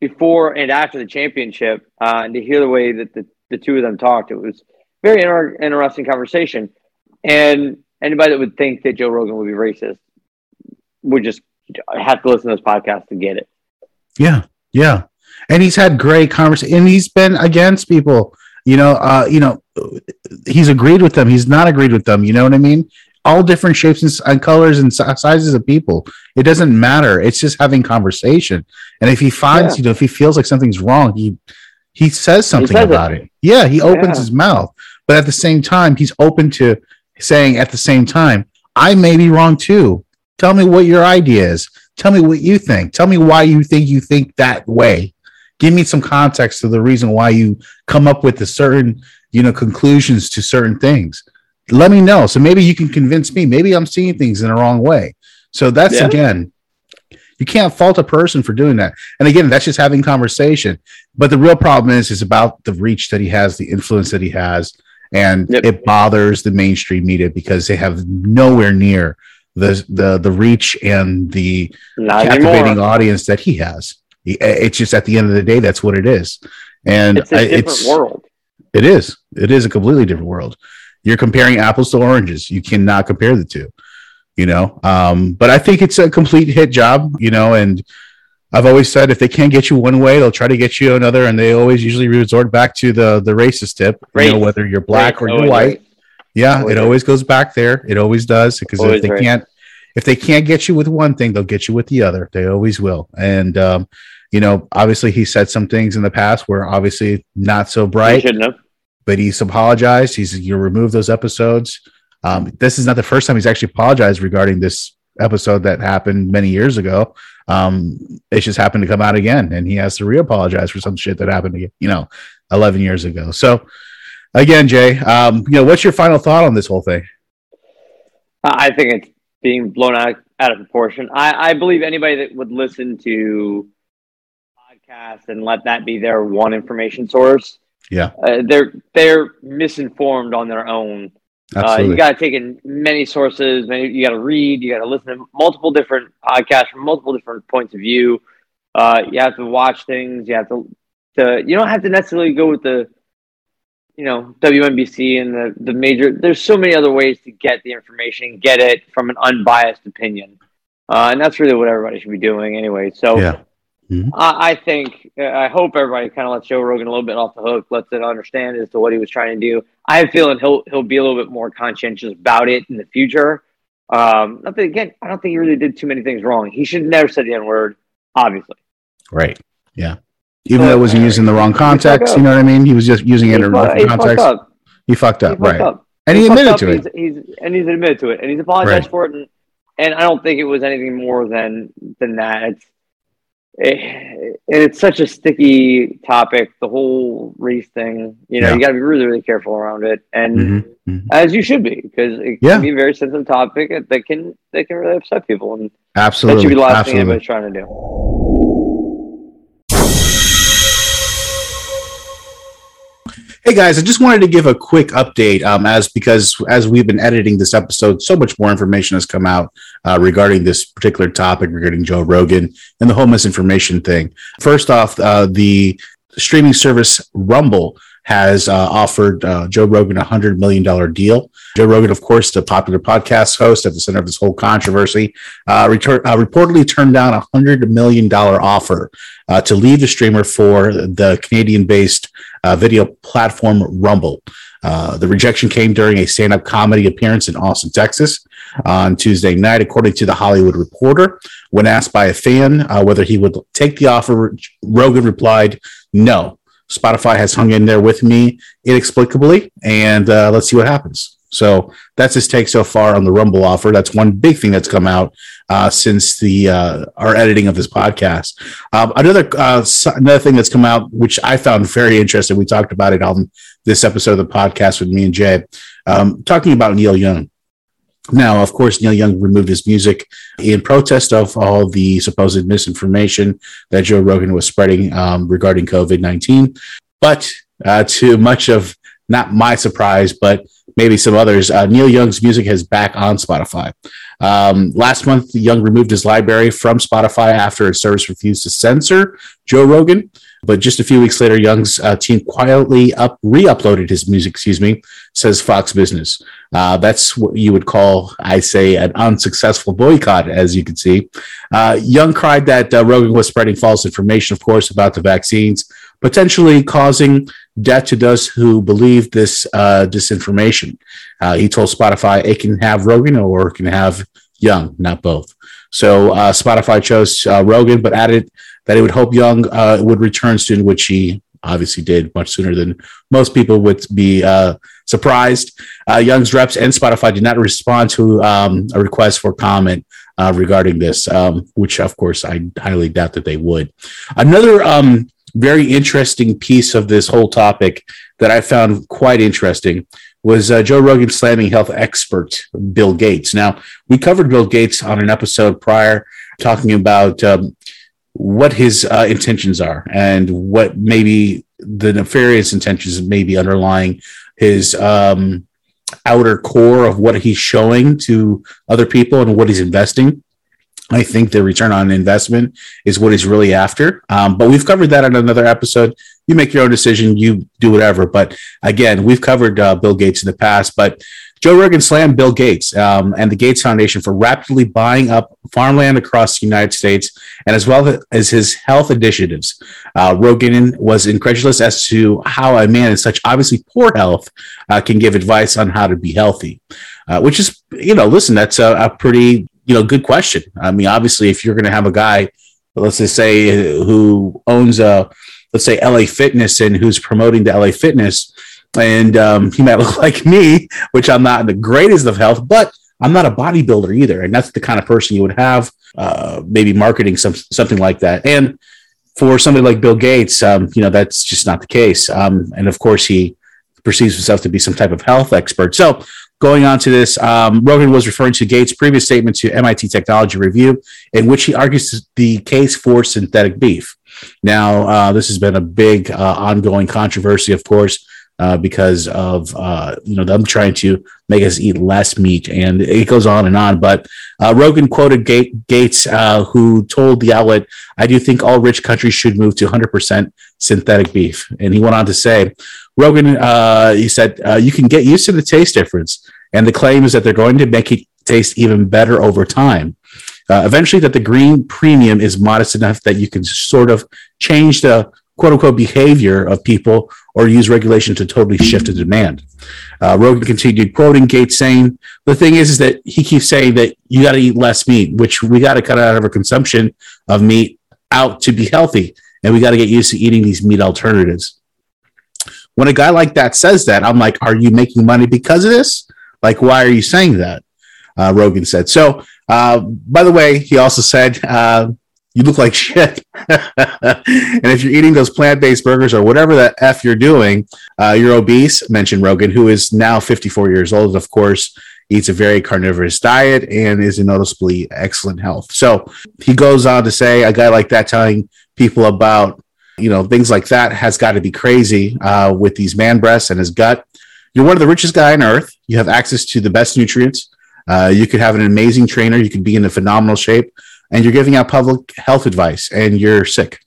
before and after the championship, uh, and to hear the way that the, the two of them talked, it was very inter- interesting conversation. And anybody that would think that Joe Rogan would be racist would just have to listen to this podcast to get it. Yeah, yeah, and he's had great conversation, and he's been against people. You know, uh, you know, he's agreed with them. He's not agreed with them. You know what I mean? All different shapes and, and colors and sizes of people. It doesn't matter. It's just having conversation. And if he finds, Yeah. you know, if he feels like something's wrong, he he says something says it. about it. Yeah, he opens Yeah. his mouth, but at the same time, he's open to saying at the same time, I may be wrong too. Tell me what your idea is. Tell me what you think. Tell me why you think you think that way. Give me some context to the reason why you come up with the certain, you know, conclusions to certain things. Let me know. So maybe you can convince me. Maybe I'm seeing things in the wrong way. So that's Yeah. again, you can't fault a person for doing that. And again, that's just having conversation. But the real problem is is about the reach that he has, the influence that he has, and it bothers the mainstream media because they have nowhere near the the the reach and the Not captivating anymore. audience that he has. It's just at the end of the day, that's what it is. And It's a I- different it's world. It is. It is a completely different world. You're comparing apples to oranges. You cannot compare the two. You know, um, but I think it's a complete hit job. You know, and I've always said if they can't get you one way, they'll try to get you another, and they always usually resort back to the the racist tip. You know, whether you're black Race, or you're always white. Yeah, it always goes back there. It always does because if they race. can't if they can't get you with one thing, they'll get you with the other. They always will. And um, you know, obviously he said some things in the past were obviously not so bright. shouldn't have. But he's apologized. He's you remove those episodes. Um, this is not the first time he's actually apologized regarding this episode that happened many years ago. Um, it just happened to come out again, and he has to re-apologize for some shit that happened, to you know, eleven years ago. So, again, Jay, um, you know, what's your final thought on this whole thing? I I think it's being blown out, out of proportion. I, I believe anybody that would listen to podcasts and let that be their one information source, Yeah, uh, they're they're misinformed on their own. Uh, you got to take in many sources. Many, you got to read. You got to listen to multiple different podcasts from multiple different points of view. Uh, you have to watch things. You have to, to. You don't have to necessarily go with the, you know, WNBC and the the major. There's so many other ways to get the information, get it from an unbiased opinion, uh, and that's really what everybody should be doing anyway. So. yeah. I, I think I hope everybody kind of lets Joe Rogan a little bit off the hook, lets it understand as to what he was trying to do. I have a feeling he'll he'll be a little bit more conscientious about it in the future. Um, not that again, I don't think he really did too many things wrong. He should never said the N word, obviously. Right. Yeah. Even though it was used in the wrong context, you know what I mean? He was just using it in He the wrong he fucked context. up. He fucked up, He fucked right? up. And he, fucked admitted to it. He's, he's and he's admitted to it, and he's apologized Right. for it. And, and I don't think it was anything more than than that. It's it, it's such a sticky topic, the whole race thing. You know, Yeah. you got to be really, really careful around it, and Mhm, mhm. as you should be, because it Yeah. can be a very sensitive topic that can that can really upset people, and Absolutely. that should be the last thing Absolutely. anybody's trying to do. Hey guys, I just wanted to give a quick update um, as because as we've been editing this episode, so much more information has come out uh, regarding this particular topic regarding Joe Rogan and the whole misinformation thing. First off, uh, the streaming service Rumble has uh, offered uh, Joe Rogan a $100 million deal. Joe Rogan, of course, the popular podcast host at the center of this whole controversy, uh, retur- uh, reportedly turned down a $100 million offer uh, to leave the streamer for the Canadian based uh, video platform Rumble. Uh, the rejection came during a stand up comedy appearance in Austin, Texas on Tuesday night, according to the Hollywood Reporter. When asked by a fan uh, whether he would take the offer, Rogan replied, No. Spotify has hung in there with me inexplicably, and uh, let's see what happens. So that's his take so far on the Rumble offer. That's one big thing that's come out uh, since the uh, our editing of this podcast. Um, another uh, another thing that's come out, which I found very interesting. We talked about it on this episode of the podcast with me and Jay, um, talking about Neil Young. Now, of course, Neil Young removed his music in protest of all the supposed misinformation that Joe Rogan was spreading um, regarding COVID 19. But uh, to much of not my surprise, but maybe some others, uh, Neil Young's music is back on Spotify. Um, last month, Young removed his library from Spotify after its service refused to censor Joe Rogan. But just a few weeks later, Young's uh, team quietly up re-uploaded his music. Excuse me, says Fox Business. Uh, that's what you would call, I say, an unsuccessful boycott, as you can see. Uh, Young cried that uh, Rogan was spreading false information, of course, about the vaccines, potentially causing death to those who believe this uh, disinformation. Uh, he told Spotify it can have Rogan or it can have Young, not both. So uh, Spotify chose uh, Rogan, but added that it would hope Young uh, would return soon, which he obviously did much sooner than most people would be uh, surprised. Young's reps and Spotify did not respond to um, a request for comment regarding this, um, which of course I highly doubt that they would. Another um, very interesting piece of this whole topic that I found quite interesting was uh, Joe Rogan slamming health expert Bill Gates. Now, we covered Bill Gates on an episode prior, talking about um, what his uh, intentions are and what maybe the nefarious intentions may be underlying his um, outer core of what he's showing to other people and what he's investing. I think the return on investment is what he's really after. Um, but we've covered that in another episode. You make your own decision, you do whatever. But again, we've covered uh, Bill Gates in the past. But Joe Rogan slammed Bill Gates um, and the Gates Foundation for rapidly buying up farmland across the United States and as well as his health initiatives. Uh, Rogan was incredulous as to how a man in such obviously poor health uh, can give advice on how to be healthy, uh, which is, you know, listen, that's a, a pretty, you know, good question. I mean, obviously, if you're going to have a guy, let's just say, who owns a, let's say, LA Fitness and who's promoting the LA Fitness, and um, he might *laughs* look like me, which I'm not in the greatest of health, but I'm not a bodybuilder either, and that's the kind of person you would have uh, maybe marketing some something like that. And for somebody like Bill Gates, um, you know, that's just not the case. Um, and of course, he perceives himself to be some type of health expert. So. Going on to this, um, Rogan was referring to Gates' previous statement to MIT Technology Review, in which he argues the case for synthetic beef. Now, uh, this has been a big uh, ongoing controversy, of course, uh, because of uh, you know them trying to make us eat less meat, and it goes on and on. But uh, Rogan quoted Gates, uh, who told the outlet, "I do think all rich countries should move to 100% synthetic beef." And he went on to say, Rogan, he said, "You can get used to the taste difference, and the claim is that they're going to make it taste even better over time." eventually, that the green premium is modest enough that you can sort of change the quote unquote behavior of people or use regulation to totally shift the demand. Uh, Rogan continued quoting Gates saying, the thing is, is that he keeps saying that you got to eat less meat, which we got to cut out of our consumption of meat out to be healthy. And we got to get used to eating these meat alternatives. When a guy like that says that, I'm like, are you making money because of this? Like, why are you saying that? Uh, Rogan said. So, uh, by the way, he also said, uh, you look like shit. *laughs* and if you're eating those plant based burgers or whatever the F you're doing, uh, you're obese, mentioned Rogan, who is now 54 years old, and of course, eats a very carnivorous diet and is in noticeably excellent health. So he goes on to say, a guy like that telling people about, you know, things like that has got to be crazy uh, with these man breasts and his gut. You're one of the richest guy on earth. You have access to the best nutrients. Uh, you could have an amazing trainer. You could be in a phenomenal shape and you're giving out public health advice and you're sick.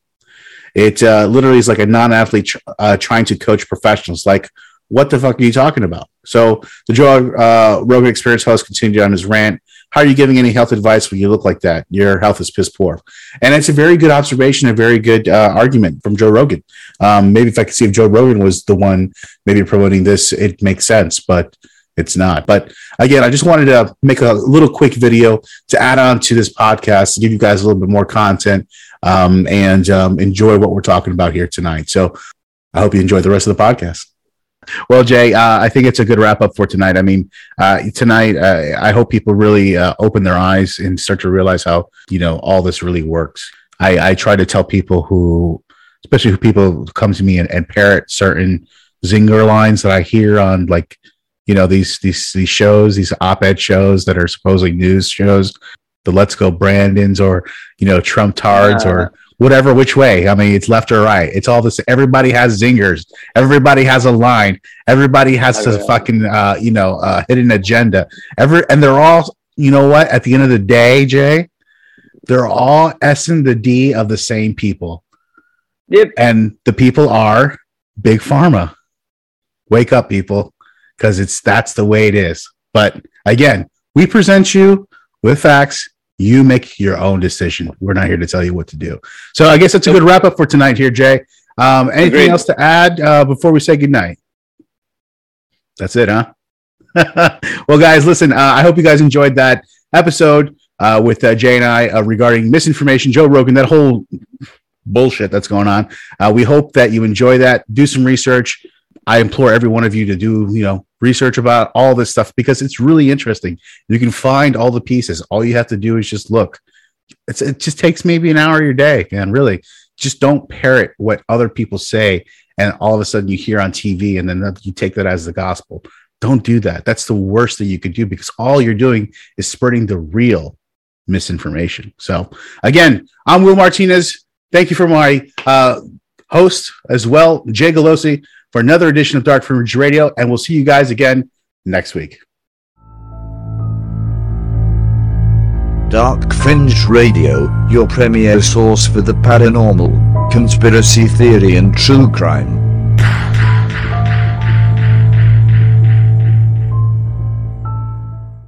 It uh, literally is like a non-athlete tr- uh, trying to coach professionals. Like, what the fuck are you talking about? So the Joe uh, Rogan Experience host continued on his rant. How are you giving any health advice when you look like that? Your health is piss poor. And it's a very good observation, a very good uh, argument from Joe Rogan. Um, maybe if I could see if Joe Rogan was the one maybe promoting this, it makes sense, but it's not. But again, I just wanted to make a little quick video to add on to this podcast to give you guys a little bit more content um, and um, enjoy what we're talking about here tonight. So I hope you enjoy the rest of the podcast. Well, Jay, uh, I think it's a good wrap up for tonight. I mean, uh, tonight, uh, I hope people really uh, open their eyes and start to realize how, you know, all this really works. I, I try to tell people who, especially who people come to me and, and parrot certain zinger lines that I hear on like, you know, these, these, these shows, these op-ed shows that are supposedly news shows, the Let's Go Brandons or, you know, Trump Tards or whatever which way. I mean, it's left or right. It's all this. Everybody has zingers. Everybody has a line. Everybody has a fucking, uh, you know, uh, hidden agenda. Every and they're all, you know what? At the end of the day, Jay, they're all S and the D of the same people. Yep. And the people are big pharma. Wake up, people, because it's that's the way it is. But again, we present you with facts. You make your own decision. We're not here to tell you what to do. So I guess that's a good wrap up for tonight here, Jay. Um, anything Agreed. else to add uh, before we say goodnight? That's it, huh? *laughs* well, guys, listen. Uh, I hope you guys enjoyed that episode uh, with uh, Jay and I uh, regarding misinformation, Joe Rogan, that whole bullshit that's going on. Uh, we hope that you enjoy that. Do some research. I implore every one of you to do, you know, research about all this stuff because it's really interesting. You can find all the pieces. All you have to do is just look. It's, it just takes maybe an hour of your day, man. Really, just don't parrot what other people say, and all of a sudden you hear on TV, and then you take that as the gospel. Don't do that. That's the worst that you could do because all you're doing is spreading the real misinformation. So, again, I'm Will Martinez. Thank you for my uh, host as well, Jay Galosi, for another edition of Dark Fringe Radio, and we'll see you guys again next week. Dark Fringe Radio, your premier source for the paranormal, conspiracy theory, and true crime.